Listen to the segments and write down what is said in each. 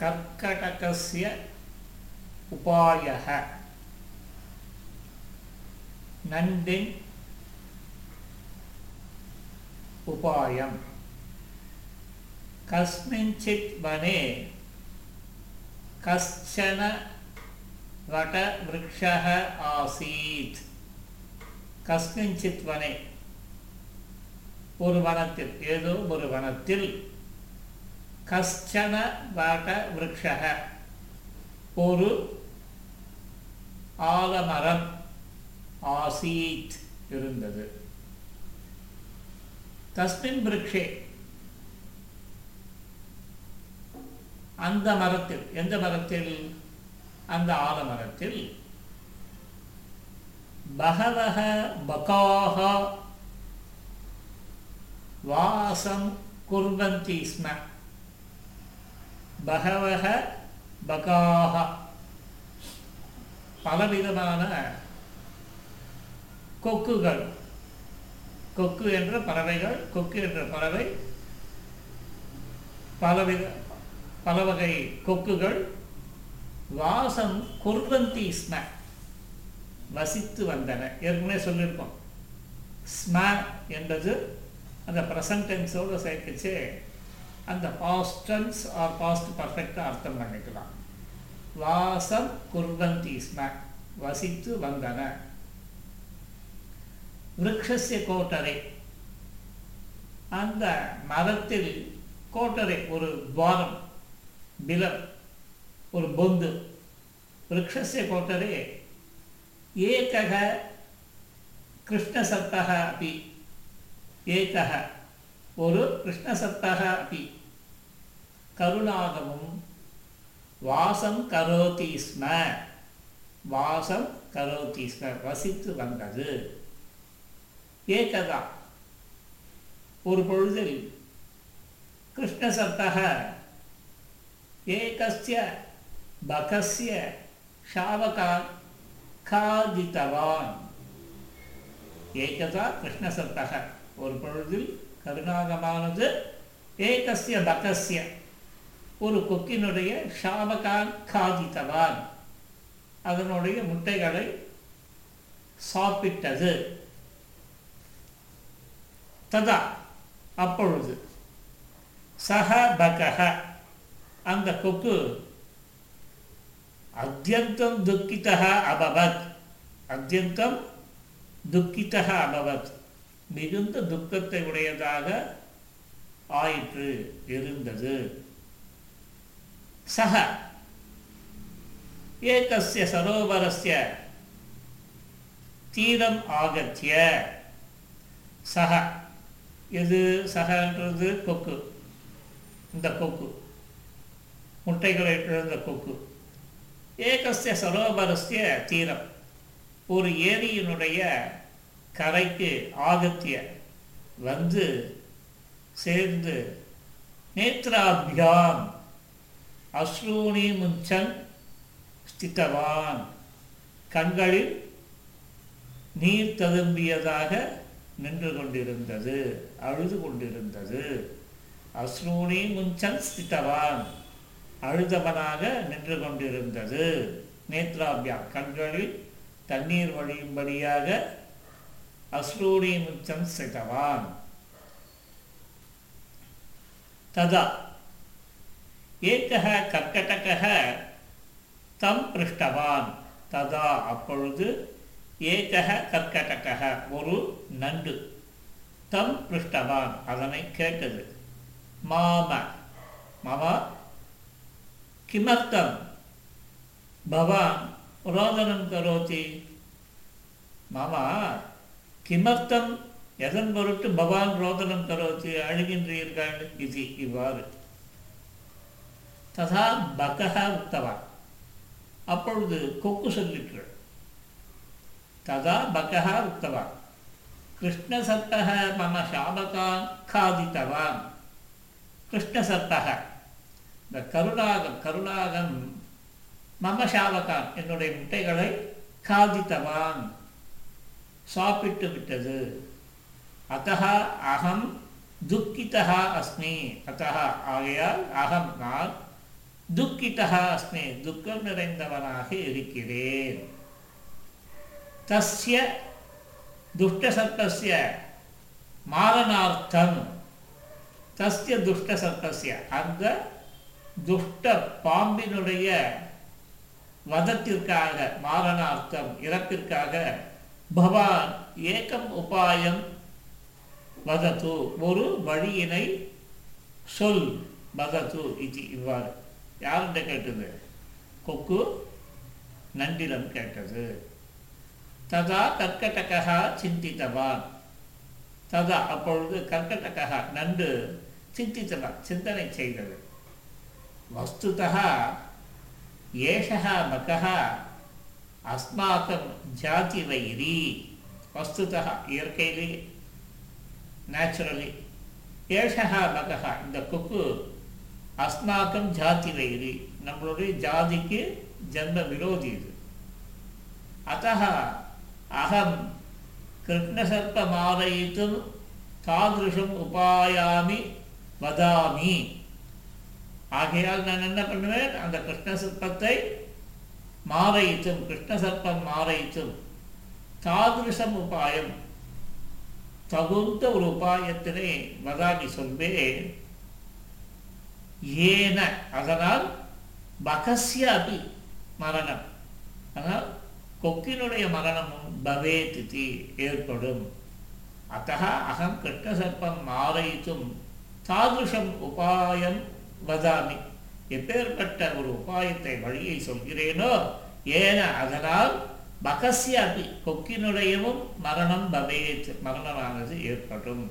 कर्कटकस्य उपायः नन्दिन् उपायं कस्मिंश्चित् वने कश्चन वटवृक्षः आसीत् கஸ்மிஞ்சித் வனே ஒரு வனத்தில் ஏதோ ஒரு வனத்தில் கஷ்டன வாகவிருஷக ஒரு ஆலமரம் ஆசீத் இருந்தது. தஸ்மின் விருட்சே அந்த மரத்தில் எந்த மரத்தில்? அந்த ஆலமரத்தில். பகவக பகாக வாசம் குர்வந்தி ஸ்ம. பகவக பகாக பலவிதமான கொக்குகள். கொக்கு என்ற பறவைகள் கொக்கு என்ற பறவை பலவித பல வகை கொக்குகள் வாசம் குர்வந்தி ஸ்ம வசித்து வந்தன. ஏற்கனவே சொல்லியிருப்போம் ஸ்ம என்பது அந்த ப்ரெசன்டென்ஸோடு சேர்த்துச்சு அந்த பாஸ்ட் டென்ஸ் ஆர் பாஸ்ட் பர்ஃபெக்டாக அர்த்தம் பண்ணிக்கலாம். வாசம் குர்வந்தி ஸ்ம வசித்து வந்தன. விரக்ஷஸ்ய கோட்டரை. அந்த மரத்தில் கோட்டரை ஒரு துவாரம் பிலர் ஒரு பொந்து. விரக்ஷஸ்ய கோட்டரே ஏகக கிருஷ்ணசர்ப்பக அப்படி ஏகக ஒரு கிருஷ்ணசத்தக அப்படி கருணாகவும் வாசம் கரோதி ஸ்ம. வாசம் கரோதி ஸ்ம. வசித்து வந்தது. ஏகதா. ஒரு பொழுதில் கிருஷ்ணசத்தக. ஏகஸ்ய பகஸ்ய ஷாவகான் காதித்தவான் ஏகதா கிருஷ்ணசத்தக. ஒரு பொழுதில் கருணாகமானது. ஏகசிய பகசிய ஒரு கொக்கினுடைய ஷாபகான் காதித்தவான். அதனுடைய முட்டைகளை சாப்பிட்டது. ததா அப்பொழுது. சஹ பகஹ. அந்த கொக்கு அத்தியந்தம் துக்கிதः அபவத். அத்தியந்தம் துக்கிதः அபவத். மிகுந்த துக்கத்தை உடையதாக ஆயிற்று இருந்தது. சக ஏகசிய சரோவரஸ்ய தீரம் ஆகத்திய சக எது சகன்றது கொக்கு. இந்த கொக்கு. முட்டைகளை இழந்த கொக்கு. ஏகசிய சரோவரஸ்ய தீரம். ஒரு ஏரியினுடைய கரைக்கு ஆகத்திய வந்து சேர்ந்து நேத்ராபியாம் அஸ்ரூனி முஞ்சன் ஸ்தித்தவான். கண்களில் நீர் ததும்பியதாக நின்று கொண்டிருந்தது அழுது கொண்டிருந்தது. அஸ்ரூனி முஞ்சன் ஸ்தித்தவான். அழுதவனாக நின்று கொண்டிருந்தது. நேத்ராபியா கண்களில் தண்ணீர் வழியும்படியாக அஸ்ரூணி முச்சம் சிதவான் ததா ஏகः கர்க்கடகः தம் பிருஷ்டவான் ததா அப்பொழுது ஏகः கர்க்கடகः ஒரு நண்டு தம் பிருஷ்டவான் அதனை கேட்டது. மாம மம கிமர்த்தம் பவான் ரோதனம் கரோதி. மம கிமர்த்தம் எதன் பொருட்டு பவான் ரோதனம் கரோத்து அழுகின்றீர்கள் இது இவ்வாறு. ததா பகஹ உத்தவான். அப்பொழுது கொக்கு சொல்லிற்று. ததா பகஹ உத்தவான். கிருஷ்ணசர்ப்பः மம சாபகான் காதித்தவான். கிருஷ்ணசர்ப்பः இந்த கருணாகம் கருணாகம் மம சாபகான் என்னுடைய முட்டைகளை காதித்தவான். சாப்பிட்டு விட்டது அத்தः அகம் துக்கிதா அஸ்மி. அத்தः ஆகையால் அகம் நான் துக்கிதா அஸ்மி. துக்கம் நிறைந்தவனாக இருக்கிறேன். தஸ்ய துஷ்டசர்ப்பஸ்ய மாரணார்த்தம் தஸ்ய துஷ்டசர்ப்பஸ்ய அந்த துஷ்ட பாம்பினுடைய வதத்திற்காக மாரணார்த்தம் இறப்பிற்காக பவான் ஏக்கம் உபாயம் வதத்து ஒரு வழியினை சொல் வதத்து இது இவ்வாறு. யாருண்ட கேட்டது? கொக்கு நண்டிடம் கேட்டது. ததா கர்க்கடகா சிந்தித்தவான். ததா அப்பொழுது கர்க்கடகா நண்டு சிந்தித்தவான் சிந்தனை செய்தது. வஸ்துதா ஏஷः மகா அஸ்மாக்கம் ஜாதி வைரி வஸ்துதா இயற்கையிலேயே நேச்சுரலி ஏஷகா பகஹா இந்த கொக்கு அஸ்மாக்கம் ஜாதி வைரி நம்மளுடைய ஜாதிக்கு ஜன்ம விரோதி இது அத்தஹ அகம் கிருஷ்ணசர்ப்பமாலயித்தும் தாதிருஷம் உபாயாமி வதாமி ஆகையால் நான் என்ன பண்ணுவேன் அந்த கிருஷ்ணசர்ப்பத்தை சர்ப்பத்தை மாரயித்தும் கிருஷ்ண சர்ப்பம் மாரயித்தும் தாதிருஷம் உபாயம். தகுந்த ஒரு உபாயத்தினை வதாமி சொல்வேன் ஏன அதனால் பகஸ்ய அபி மரணம். ஆனால் கொக்கினுடைய மரணமும் பவேத் இது ஏற்படும். அத்தः அகம் கிருஷ்ணசர்ப்பம் மாரயித்தும் தாதுஷம் உபாயம் வதாமி. எப்பேற்பட்ட ஒரு உபாயத்தை வழியை சொல்கிறேனோ ஏன அதனால் பகஸ்ய அபி கொக்கினுடையவும் மரணம் பவேத் மரணமானது ஏற்படும்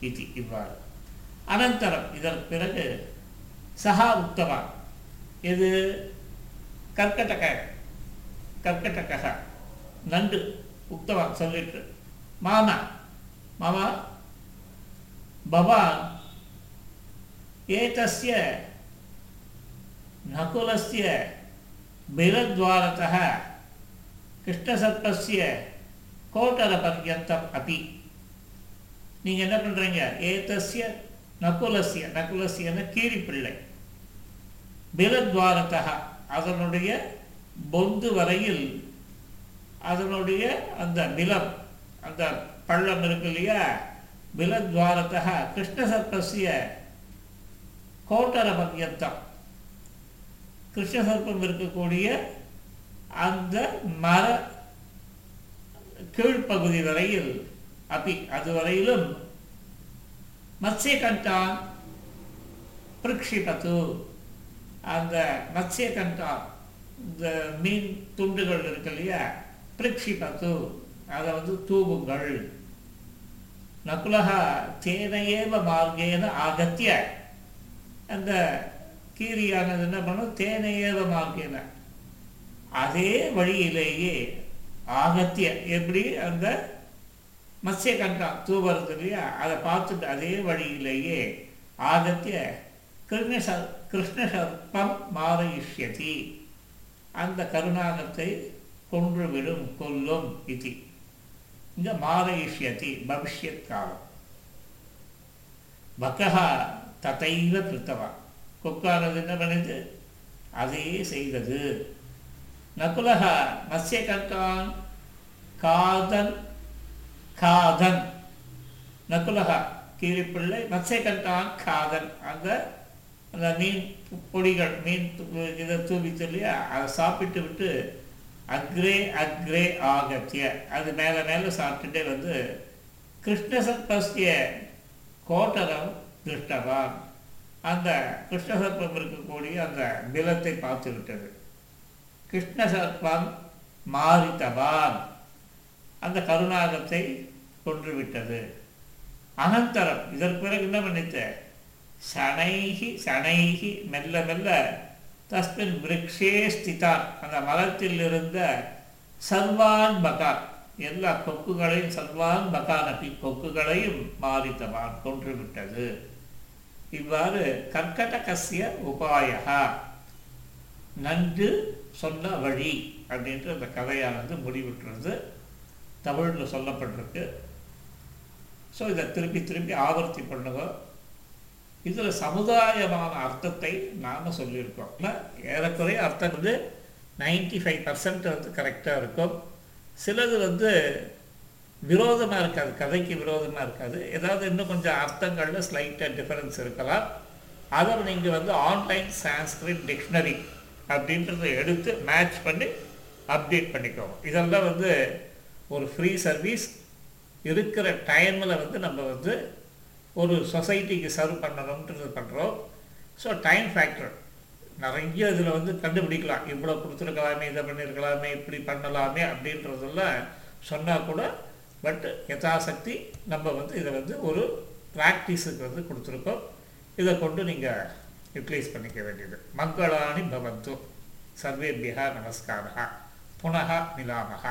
இது இவ்வாறு. அனந்தரம் இதற்கு பிறகு சஹா உத்தவான் இது கர்க்கடக கர்க்கடக நண்டு உக்தவான் சொல்லிட்டு மாமா மாமா பவான் ஏதஸ்ய நகுலஸ்ய बिलद्वारतः கிருஷ்ணசர்ப்பஸ்ய கோட்டரபர்யந்தம் அபி நீங்கள் என்ன பண்ணுறீங்க ஏதஸ்ய நகுலஸ்ய நகுலஸ்யன கீரிப்பிள்ளை பிலத்வாரத்தக அதனுடைய பொந்து வரையில் அதனுடைய அந்த பிலம் அந்த பள்ளம் இருக்கு இல்லையா பிலத்வாரத்தக கிருஷ்ணசர்ப்பஸ்ய கோட்டர பர்யந்தம் கிருஷ்ணசர்ப்பம் இருக்கக்கூடிய அந்த மர கீழ்ப்பகுதி வரையில் அப்பி அது வரையிலும் மத்ஸ்யகண்டான் பிரிக்ஷிபத்து. அந்த மத்ஸ்யகண்டான் இந்த மீன் துண்டுகள் இருக்கு இல்லையா பிரிக்ஷிபத்து. அதை வந்து தூவுங்கள். நகுலகா தேனையேவ மார்கேன ஆகத்திய. அந்த கீரியானது என்ன பண்ணும்? தேனையேவ அதே வழியிலேயே ஆகத்திய எப்படி? அந்த மத்ய மத்ஸ்யகண்டம் தூவறது இல்லையா அதை பார்த்துட்டு அதே வழியிலேயே ஆகத்திய கிருஷ்ண கிருஷ்ணசர்ப்பம் மாரயிஷ்யதி அந்த கருணாகத்தை கொன்றுவிடும் கொல்லும் இது. இங்க மாரயிஷ்யதி பவிஷ்யத் காலம். பக்கஹா ததைவ கிருத்தவான் கொக்கானது என்ன பண்ணுது அதையே செய்தது. நகுலக கற்கான் காதன் காதன். நகுலகா கீரிப்பிள்ளை மத்ஸ்யகண்டான் காதன். அந்த அந்த மீன் பொடிகள் மீன் இதை தூவித்து இல்லையா அதை சாப்பிட்டு விட்டு அக்ரே அக்ரே ஆகத்திய அது மேலே மேலே சாப்பிட்டுட்டே வந்து கிருஷ்ணசர்பஸ்திய கோட்டரம் திருஷ்டவான். அந்த கிருஷ்ணசர்ப்பம் இருக்கக்கூடிய அந்த நிலத்தை பார்த்து விட்டது கிருஷ்ணசர்ப்பம் மாறித்தவான். அந்த கருணாகத்தை கொன்றுவிட்டது. அனந்தரம் இதற்கு பிறகு என்ன பண்ணித்த சனைகி சனைகி மெல்ல மெல்ல தஸ்மின் விரக்ஷே ஸ்திதான். அந்த மரத்தில் இருந்த சர்வான் பகான் எல்லா கொக்குகளையும் சர்வான் பகான் அப்படி கொக்குகளையும் மாறித்தவான் கொன்றுவிட்டது. இவ்வாறு கர்கடகசிய உபாயா நன்று சொன்ன வழி அப்படின்ற அந்த கதையானது முடிவுட்டுறது தமிழில் சொல்லப்பட்டிருக்கு. ஸோ இதை திருப்பி திருப்பி ஆவர்த்தி பண்ணுங்க. இதில் சமுதாயமான அர்த்தத்தை நாம் சொல்லியிருக்கோம். ஏறக்குறைய அர்த்தம் வந்து நைன்டி ஃபைவ் பர்சன்ட் வந்து கரெக்டாக இருக்கும். சிலது வந்து விரோதமாக இருக்காது கதைக்கு விரோதமாக இருக்காது. ஏதாவது இன்னும் கொஞ்சம் அர்த்தங்களில் ஸ்லைட்டாக டிஃபரன்ஸ் இருக்கலாம். அதை நீங்கள் வந்து ஆன்லைன் சான்ஸ்கிரிட் டிக்ஷனரி அப்படின்றத எடுத்து மேட்ச் பண்ணி அப்டேட் பண்ணிக்கோங்க. இதெல்லாம் வந்து ஒரு ஃப்ரீ சர்வீஸ் இருக்கிற டைமில் வந்து நம்ம வந்து ஒரு சொசைட்டிக்கு சர்வ் பண்ணணுன்றது பண்ணுறோம் ஸோ டைம் ஃபேக்டர் நிறைய இதில் வந்து கண்டுபிடிக்கலாம். இவ்வளோ கொடுத்துருக்கலாமே இதை பண்ணியிருக்கலாமே இப்படி பண்ணலாமே அப்படின்றதெல்லாம் சொன்னால் கூட பட் யதாசக்தி நம்ம வந்து இதை வந்து ஒரு ப்ராக்டிஸுக்கு வந்து கொடுத்துருக்கோம். இதை கொண்டு நீங்கள் யூட்டிலைஸ் பண்ணிக்க வேண்டியது. மங்களானி பவந்து. சர்வேபியா நமஸ்காரா புனக மிலாமகா